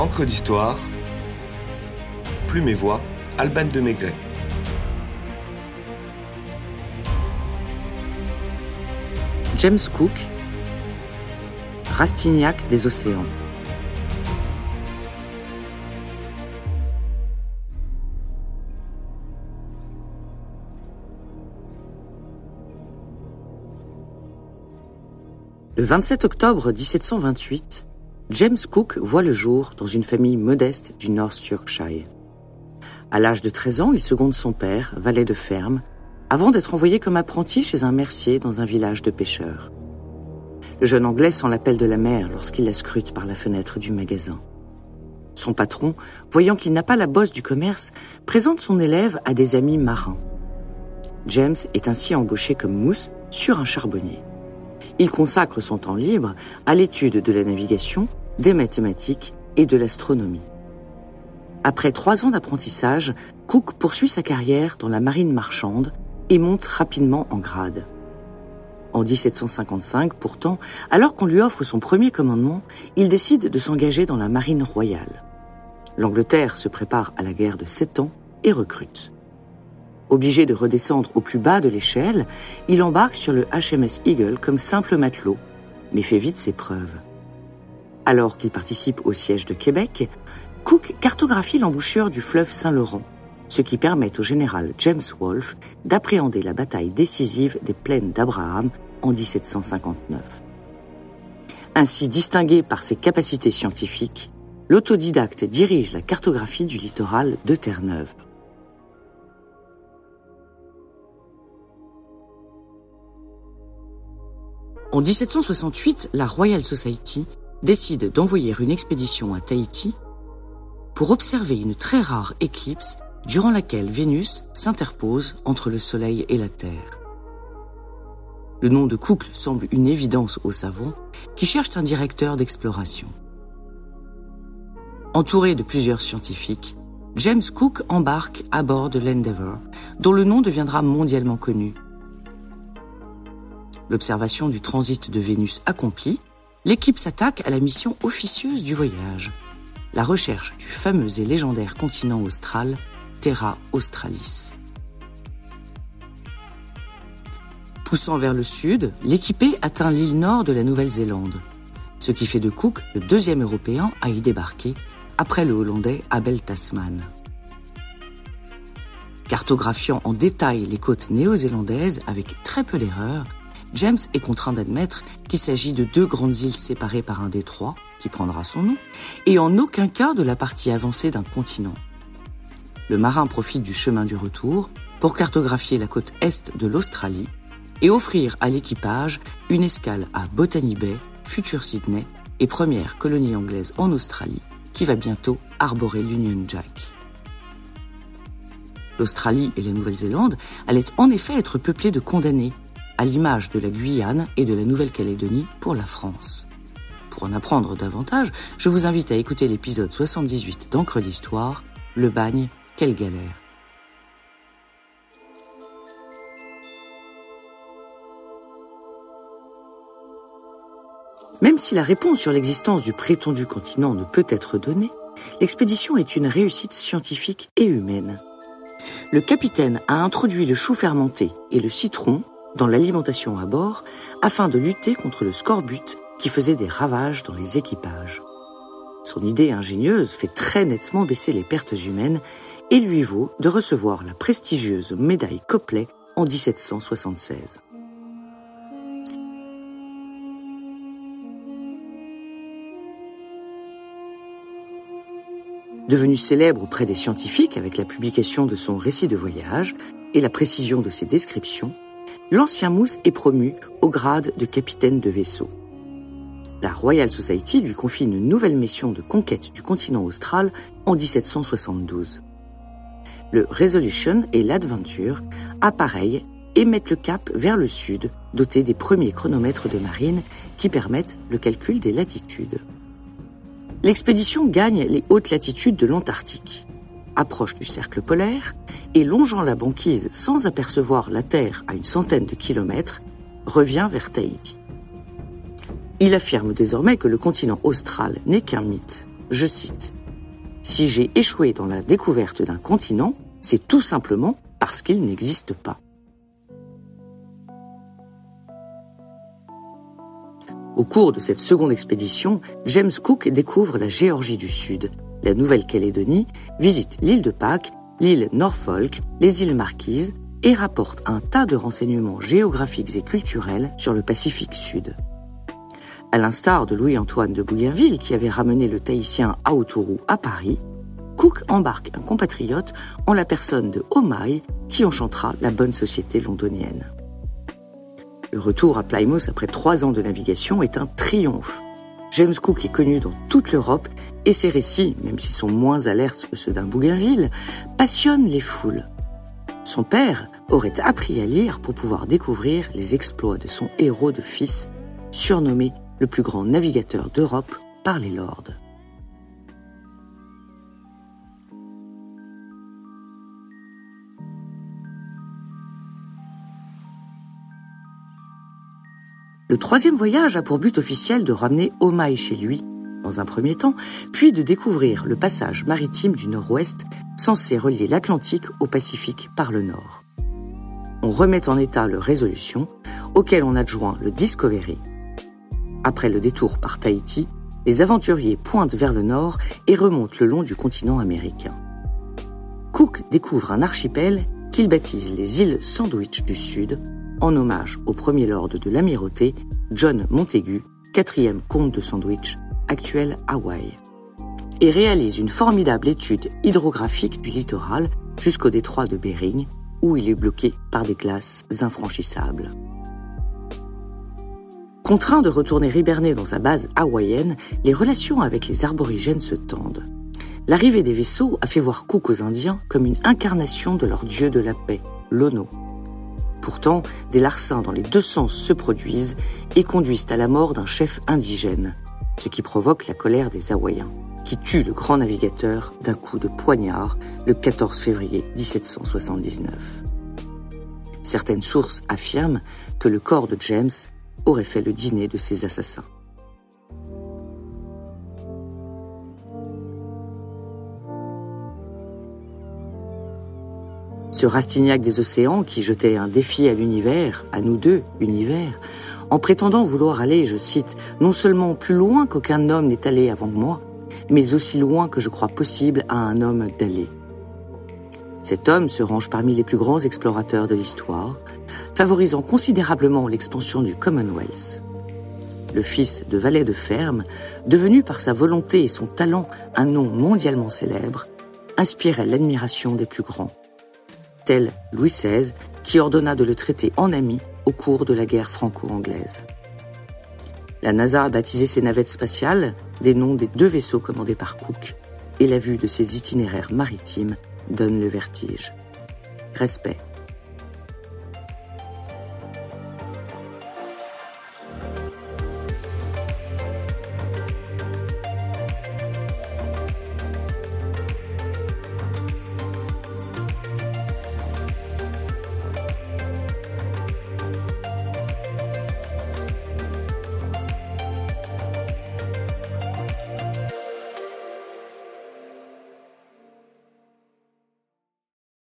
Encre d'histoire, Plume et Voix, Alban de Maigret. James Cook, Rastignac des océans. Le 27 octobre 1728, James Cook voit le jour dans une famille modeste du North Yorkshire. À l'âge de 13 ans, il seconde son père, valet de ferme, avant d'être envoyé comme apprenti chez un mercier dans un village de pêcheurs. Le jeune Anglais sent l'appel de la mer lorsqu'il la scrute par la fenêtre du magasin. Son patron, voyant qu'il n'a pas la bosse du commerce, présente son élève à des amis marins. James est ainsi embauché comme mousse sur un charbonnier. Il consacre son temps libre à l'étude de la navigation, des mathématiques et de l'astronomie. Après trois ans d'apprentissage, Cook poursuit sa carrière dans la marine marchande et monte rapidement en grade. En 1755, pourtant, alors qu'on lui offre son premier commandement, il décide de s'engager dans la marine royale. L'Angleterre se prépare à la guerre de sept ans et recrute. Obligé de redescendre au plus bas de l'échelle, il embarque sur le HMS Eagle comme simple matelot, mais fait vite ses preuves. Alors qu'il participe au siège de Québec, Cook cartographie l'embouchure du fleuve Saint-Laurent, ce qui permet au général James Wolfe d'appréhender la bataille décisive des plaines d'Abraham en 1759. Ainsi distingué par ses capacités scientifiques, l'autodidacte dirige la cartographie du littoral de Terre-Neuve. En 1768, la Royal Society décide d'envoyer une expédition à Tahiti pour observer une très rare éclipse durant laquelle Vénus s'interpose entre le Soleil et la Terre. Le nom de Cook semble une évidence aux savants qui cherchent un directeur d'exploration. Entouré de plusieurs scientifiques, James Cook embarque à bord de l'Endeavour, dont le nom deviendra mondialement connu L'observation du transit de Vénus accomplie, l'équipe s'attaque à la mission officieuse du voyage, la recherche du fameux et légendaire continent austral, Terra Australis. Poussant vers le sud, l'équipée atteint l'île nord de la Nouvelle-Zélande, ce qui fait de Cook le deuxième Européen à y débarquer, après le Hollandais Abel Tasman. Cartographiant en détail les côtes néo-zélandaises avec très peu d'erreurs, James est contraint d'admettre qu'il s'agit de deux grandes îles séparées par un détroit, qui prendra son nom, et en aucun cas de la partie avancée d'un continent. Le marin profite du chemin du retour pour cartographier la côte est de l'Australie et offrir à l'équipage une escale à Botany Bay, future Sydney et première colonie anglaise en Australie, qui va bientôt arborer l'Union Jack. L'Australie et la Nouvelle-Zélande allaient en effet être peuplées de condamnés à l'image de la Guyane et de la Nouvelle-Calédonie pour la France. Pour en apprendre davantage, je vous invite à écouter l'épisode 78 d'Encre d'Histoire, Le bagne, quelle galère. Même si la réponse sur l'existence du prétendu continent ne peut être donnée, l'expédition est une réussite scientifique et humaine. Le capitaine a introduit le chou fermenté et le citron dans l'alimentation à bord afin de lutter contre le scorbut qui faisait des ravages dans les équipages. Son idée ingénieuse fait très nettement baisser les pertes humaines et lui vaut de recevoir la prestigieuse médaille Copley en 1776. Devenu célèbre auprès des scientifiques avec la publication de son récit de voyage et la précision de ses descriptions, l'ancien Mousse est promu au grade de capitaine de vaisseau. La Royal Society lui confie une nouvelle mission de conquête du continent austral en 1772. Le Resolution et l'Adventure et mettent le cap vers le sud, dotés des premiers chronomètres de marine qui permettent le calcul des latitudes. L'expédition gagne les hautes latitudes de l'Antarctique approche du cercle polaire et longeant la banquise sans apercevoir la Terre à une centaine de kilomètres, revient vers Tahiti. Il affirme désormais que le continent austral n'est qu'un mythe, je cite, Si j'ai échoué dans la découverte d'un continent, c'est tout simplement parce qu'il n'existe pas. Au cours de cette seconde expédition, James Cook découvre la Géorgie du Sud, la Nouvelle-Calédonie, visite l'île de Pâques, l'île Norfolk, les îles Marquises et rapporte un tas de renseignements géographiques et culturels sur le Pacifique Sud. À l'instar de Louis-Antoine de Bougainville qui avait ramené le Tahitien Aotourou à Paris, Cook embarque un compatriote en la personne de Omai qui enchantera la bonne société londonienne. Le retour à Plymouth après trois ans de navigation est un triomphe. James Cook est connu dans toute l'Europe et ses récits, même s'ils sont moins alertes que ceux d'un Bougainville, passionnent les foules. Son père aurait appris à lire pour pouvoir découvrir les exploits de son héros de fils, surnommé le plus grand navigateur d'Europe par les lords. Le troisième voyage a pour but officiel de ramener Omaï chez lui, dans un premier temps, puis de découvrir le passage maritime du nord-ouest censé relier l'Atlantique au Pacifique par le nord. On remet en état le Résolution, auquel on adjoint le Discovery. Après le détour par Tahiti, les aventuriers pointent vers le nord et remontent le long du continent américain. Cook découvre un archipel qu'il baptise les îles Sandwich du Sud, en hommage au premier lord de l'amirauté, John Montagu, quatrième comte de Sandwich, actuel Hawaï, et réalise une formidable étude hydrographique du littoral jusqu'au détroit de Bering, où il est bloqué par des glaces infranchissables. Contraint de retourner hiberner dans sa base hawaïenne, les relations avec les aborigènes se tendent. L'arrivée des vaisseaux a fait voir Cook aux Indiens comme une incarnation de leur dieu de la paix, l'Ono, Pourtant, des larcins dans les deux sens se produisent et conduisent à la mort d'un chef indigène, ce qui provoque la colère des Hawaïens, qui tuent le grand navigateur d'un coup de poignard le 14 février 1779. Certaines sources affirment que le corps de James aurait fait le dîner de ces assassins. Ce Rastignac des océans qui jetait un défi à l'univers, à nous deux, univers, en prétendant vouloir aller, je cite, non seulement plus loin qu'aucun homme n'est allé avant moi, mais aussi loin que je crois possible à un homme d'aller. Cet homme se range parmi les plus grands explorateurs de l'histoire, favorisant considérablement l'expansion du Commonwealth. Le fils de valet de ferme, devenu par sa volonté et son talent un nom mondialement célèbre, inspirait l'admiration des plus grands tel Louis XVI, qui ordonna de le traiter en ami au cours de la guerre franco-anglaise. La NASA a baptisé ses navettes spatiales des noms des deux vaisseaux commandés par Cook, et la vue de ses itinéraires maritimes donne le vertige. Respect